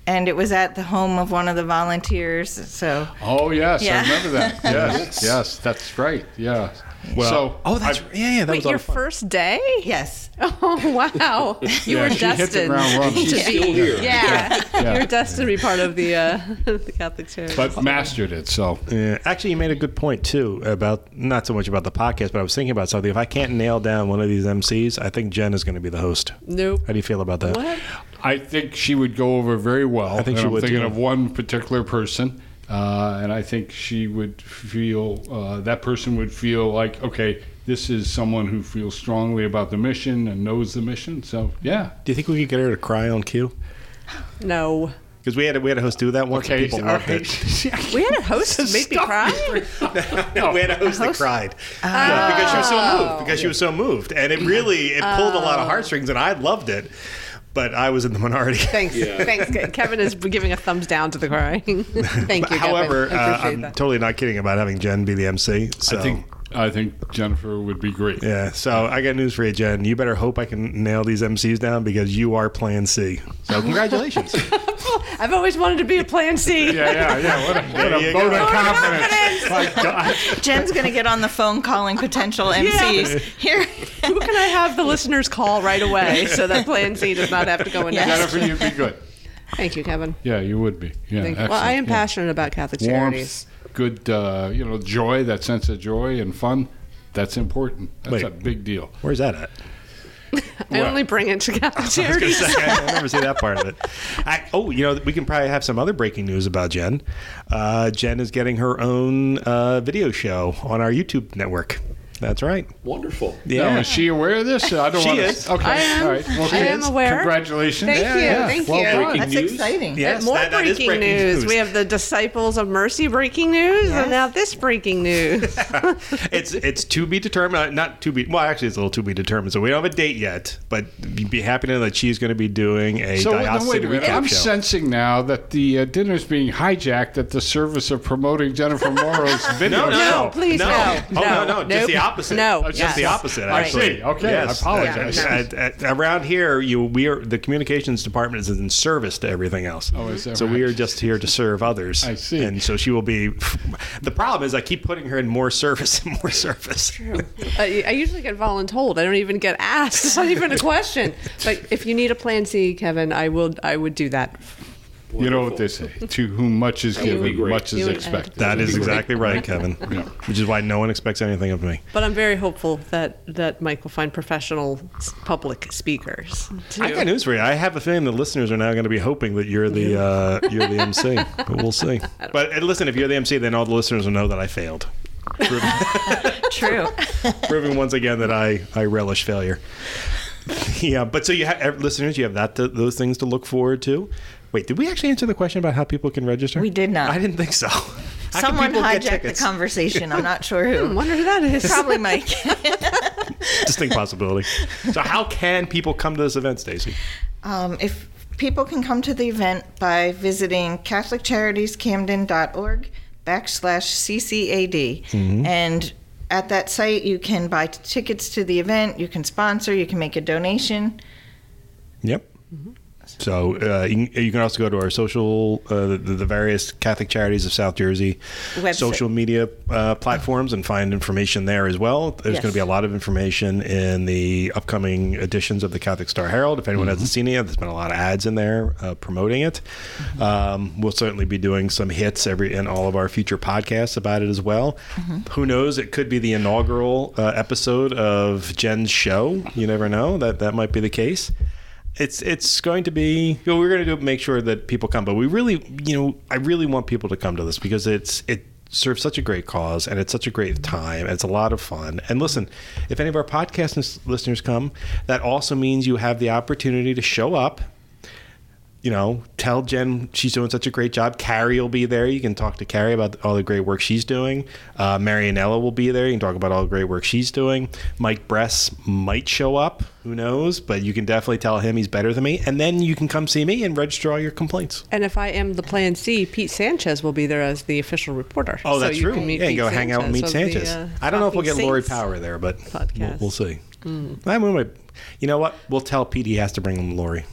and it was at the home of one of the volunteers. So, Oh yes, Yeah. I remember that. *laughs* Yes, yes, that's right. Yeah. Well, so oh, that's I- yeah, yeah. That Wait, was your fun. first day? yes, *laughs* Oh wow! *laughs* You Yeah, were she hit the destined ground running. to She's be. still *laughs* here. Yeah, Yeah. you were destined to be part of the uh, the Catholic Church. but mastered it. So Yeah, actually, you made a good point too about not so much about the podcast, but I was thinking about something. If I can't nail down one of these MCs, I think Jen is going to be the host. nope. How do you feel about that? What? I think she would go over very well. I think And she I'm would, thinking too. of one particular person, uh, and I think she would feel uh, that person would feel like okay, this is someone who feels strongly about the mission and knows the mission. So yeah, Do you think we could get her to cry on cue? No. Because we had a, we had a host do that once. and okay, people all loved right. it. *laughs* We had a host who made me cry. *laughs* no, we had a host that cried Yeah, because she was so moved. Because she was so moved, and it really it pulled a lot of heartstrings, and I loved it. But I was in the minority. *laughs* Thanks. Thanks. Kevin is giving a thumbs down to the crying. *laughs* Thank you. However, Kevin. I uh, I'm that. totally not kidding about having Jen be the MC. So. I think I think Jennifer would be great. Yeah, so I got news for you, Jen. You better hope I can nail these MCs down because you are Plan C. So congratulations. *laughs* I've always wanted to be a Plan C. Yeah, yeah, yeah. What a, what a you vote of Vote confidence. My God. Jen's going to get on the phone calling potential MCs. Here, Who can I have the listeners call right away so that Plan C does not have to go in Yes. Jennifer, you'd be good. Thank you, Kevin. Yeah, you would be. Yeah, Thank you. Well, I am excellent. Yeah. passionate about Catholic charities. Warmth, good, uh, you know, joy, that sense of joy and fun. That's important. That's Wait. a big deal. Where's that at? *laughs* I only bring it to Catholic *laughs* I was say, I never see that part of it. I, oh, you know, we can probably have some other breaking news about Jen. Uh, Jen is getting her own uh, video show on our YouTube network. That's right. Wonderful. Now, is she aware of this? I don't She want is. Okay. I am. All right. Well, I am aware. Congratulations. Thank Yeah, you. yeah. Thank Well you. done. Breaking that's news? exciting. Yes, More that- that is breaking, news. We have the Disciples of Mercy breaking news, and now this breaking news. *laughs* *laughs* it's it's to be determined. uh, Not to be. Well, actually, it's a little to be determined. So we don't have a date yet, but you'd be happy to know that she's going to be doing a So now, diocesan wait a minute. recap I'm show. sensing now that the uh, is being hijacked at the service of promoting Jennifer Mauro's *laughs* video No, no. No, please, no. no. Oh, no, no. No, Just the nope. Opposite. No, just yes. the opposite. I Actually. see. Okay, I apologize. Yeah, no. At- at- around here, you we are the communications department is in service to everything else. Oh, is that so we are just here to serve others. I see. And so she will be. *laughs* The problem is, I keep putting her in more service *laughs* and more service. I, I usually get voluntold. I don't even get asked. It's not even a question. But if you need a plan C, Kevin, I will. I would do that. You know what they say: to whom much is *laughs* given, much is expected. That is exactly right, Kevin. Yeah. Which is why no one expects anything of me. But I'm very hopeful that that Mike will find professional public speakers. to- I got news for you. I have a feeling the listeners are now going to be hoping that you're the uh, you're the MC, *laughs* but we'll see. But and listen, if you're the MC, then all the listeners will know that I failed, *laughs* True. proving once again that I I relish failure. yeah, but so you have listeners, you have that to, those things to look forward to. Wait, did we actually answer the question about how people can register? We did not. I didn't think so. *laughs* How Someone hijacked the conversation. I'm not sure *laughs* I who. wonder who that is. Probably *laughs* Mike. Distinct possibility. So how can people come to this event, Stacy? Um, if people can come to the event by visiting catholiccharities.camden.org backslash ccad Mm-hmm. and at that site you can buy t- tickets to the event you can sponsor you can make a donation Yep. So uh, you, can, you can also go to our social, uh, the, the various Catholic Charities of South Jersey Website. social media uh, platforms and find information there as well. There's Yes. going to be a lot of information in the upcoming editions of the Catholic Star Herald. If anyone hasn't seen it yet, there's been a lot of ads in there uh, promoting it. Um, we'll certainly be doing some hits every in all of our future podcasts about it as well. Who knows? It could be the inaugural uh, episode of Jen's show. You never know. That that might be the case it's it's going to be you know, we're going to do make sure that people come but we really you know i really want people to come to this because it's it serves such a great cause and it's such a great time and it's a lot of fun. And listen if any of our podcast listeners come that also means you have the opportunity to show up you know, tell Jen she's doing such a great job. Carrie will be there. You can talk to Carrie about all the great work she's doing. Uh, Marianella will be there. You can talk about all the great work she's doing. Mike Bress might show up. Who knows? But you can definitely tell him he's better than me. And then you can come see me and register all your complaints. And if I am the Plan C, Pete Sanchez will be there as the official reporter. Oh, So that's you true. can meet Yeah, Pete go hang out and meet Sanchez the, uh, I don't know if we'll get Lori Power there, but we'll, we'll see. I mean, you know what? We'll tell Pete he has to bring him Lori.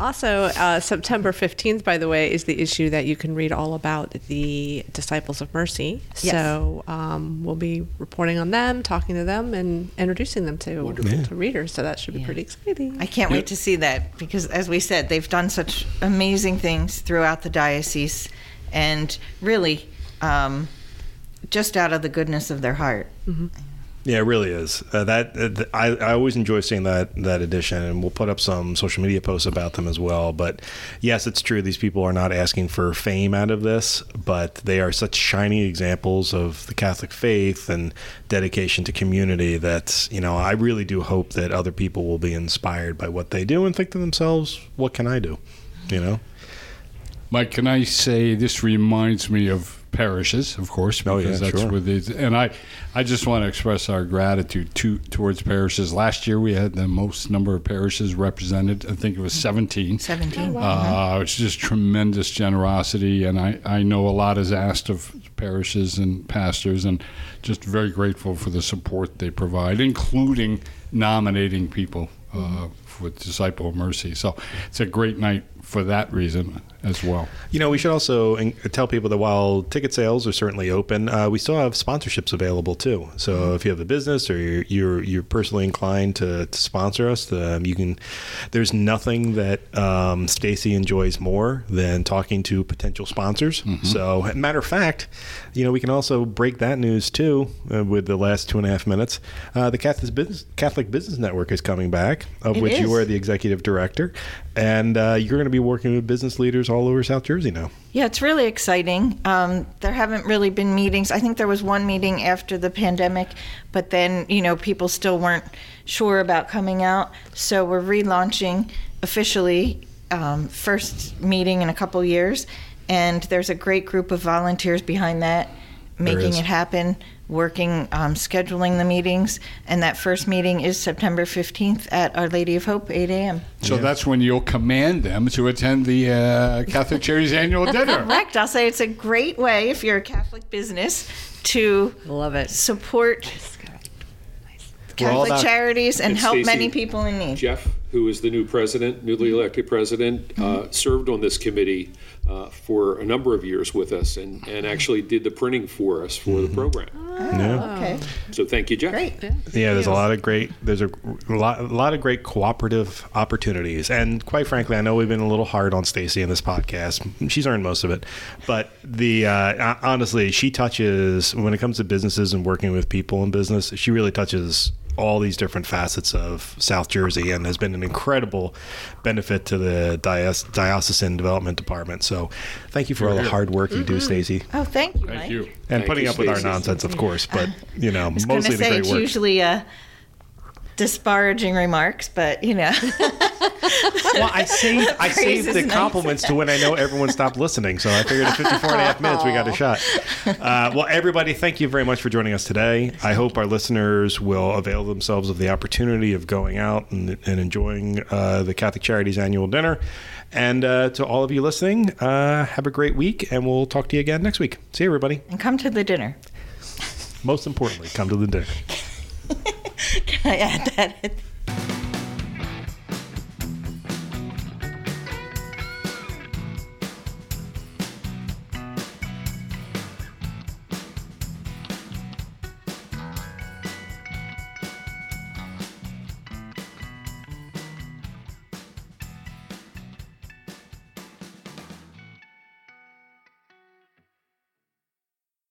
Also, uh, September 15th, by the way, is the issue that you can read all about the Disciples of Mercy. Yes. So um, we'll be reporting on them, talking to them, and introducing them to, to readers. So that should be pretty exciting. i can't wait to see that because as we said they've done such amazing things throughout the diocese and really um, just out of the goodness of their heart Yeah, it really is. Uh, that uh, I, I always enjoy seeing that that edition, and we'll put up some social media posts about them as well. But yes, it's true; these people are not asking for fame out of this, but they are such shining examples of the Catholic faith and dedication to community that you know I really do hope that other people will be inspired by what they do and think to themselves, "What can I do?" You know. Mike, can I say this reminds me of parishes, of course, Oh, because yeah, that's sure. what it is. And I, I just want to express our gratitude to towards parishes. Last year we had the most number of parishes represented. I think it was 17. 17 Uh, it's just tremendous generosity, and I, I know a lot is asked of parishes and pastors, and just very grateful for the support they provide, including nominating people uh, for Disciple of Mercy. So it's a great night for that reason as well. You know, we should also tell people that while ticket sales are certainly open, uh, we still have sponsorships available too. So if you have a business or you're you're, you're personally inclined to, to sponsor us, um, you can. There's nothing that um, Stacy enjoys more than talking to potential sponsors. So, matter of fact, you know, we can also break that news too uh, with the last two and a half minutes. Uh, the Catholic Business Catholic Business Network is coming back, of It which you are the executive director, and uh, you're going to be working with business leaders all over South Jersey now. Yeah, it's really exciting. Um, there haven't really been meetings. I think there was one meeting after the pandemic, but then, you know, people still weren't sure about coming out. So we're relaunching officially, um, first meeting in a couple years. And there's a great group of volunteers behind that, making it happen. Working, um, scheduling the meetings. And that first meeting is September 15th at Our Lady of Hope, 8 a.m. So that's when you'll command them to attend the uh, Catholic *laughs* Charities annual dinner. Correct. I'll say it's a great way if you're a Catholic business to Love it. support We're Catholic charities and And help Stacy, many people in need. Jeff, who is the new president, newly elected president, uh, served on this committee uh, for a number of years with us and, and actually did the printing for us for the program. Yeah. Okay, So thank you, Jeff. great. Yeah, there's a lot of great there's a lot, a lot of great cooperative opportunities, and quite frankly, I know we've been a little hard on Stacy in this podcast. She's earned most of it, but the uh, honestly, she touches when it comes to businesses and working with people in business. She really touches all these different facets of South Jersey, and has been an incredible benefit to the dios- diocesan development department. So, thank you for all the hard work you do, Stacy, Oh, thank you, Thank Mike. you. and Thank putting you, up with our Stacy. nonsense, of course. But you know, *laughs* I was going to mostly the say great it's work. usually uh, disparaging remarks, but you know, *laughs* Well, I saved I saved is the nice. compliments to when I know everyone stopped listening. So I figured at 54 and a half minutes we got a shot. Uh, well, everybody, thank you very much for joining us today. I hope our listeners will avail themselves of the opportunity of going out and, and enjoying uh, the Catholic Charities annual dinner. And uh, to all of you listening, uh, have a great week, and we'll talk to you again next week. See you, everybody. and come to the dinner. Most importantly, come to the dinner. *laughs* *laughs* Can I add that?